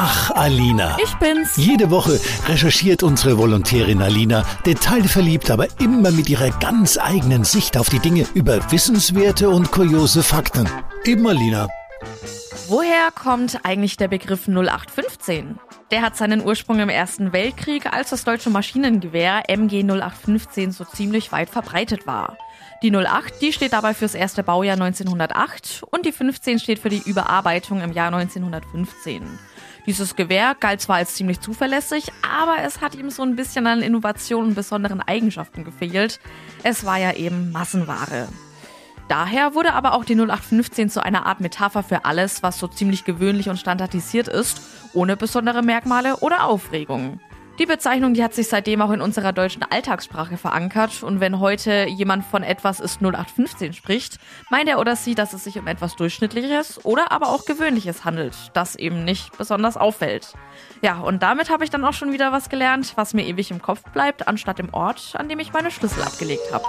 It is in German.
Ach, Alina. Ich bin's. Jede Woche recherchiert unsere Volontärin Alina, detailverliebt, aber immer mit ihrer ganz eigenen Sicht auf die Dinge über wissenswerte und kuriose Fakten. Eben Alina. Woher kommt eigentlich der Begriff 0815? Der hat seinen Ursprung im Ersten Weltkrieg, als das deutsche Maschinengewehr MG 0815 so ziemlich weit verbreitet war. Die 08, die steht dabei fürs erste Baujahr 1908 und die 15 steht für die Überarbeitung im Jahr 1915. Dieses Gewehr galt zwar als ziemlich zuverlässig, aber es hat ihm so ein bisschen an Innovation und besonderen Eigenschaften gefehlt. Es war ja eben Massenware. Daher wurde aber auch die 0815 zu einer Art Metapher für alles, was so ziemlich gewöhnlich und standardisiert ist, ohne besondere Merkmale oder Aufregung. Die Bezeichnung, die hat sich seitdem auch in unserer deutschen Alltagssprache verankert und wenn heute jemand von etwas ist 0815 spricht, meint er oder sie, dass es sich um etwas Durchschnittliches oder aber auch Gewöhnliches handelt, das eben nicht besonders auffällt. Ja, und damit habe ich dann auch schon wieder was gelernt, was mir ewig im Kopf bleibt, anstatt im Ort, an dem ich meine Schlüssel abgelegt habe.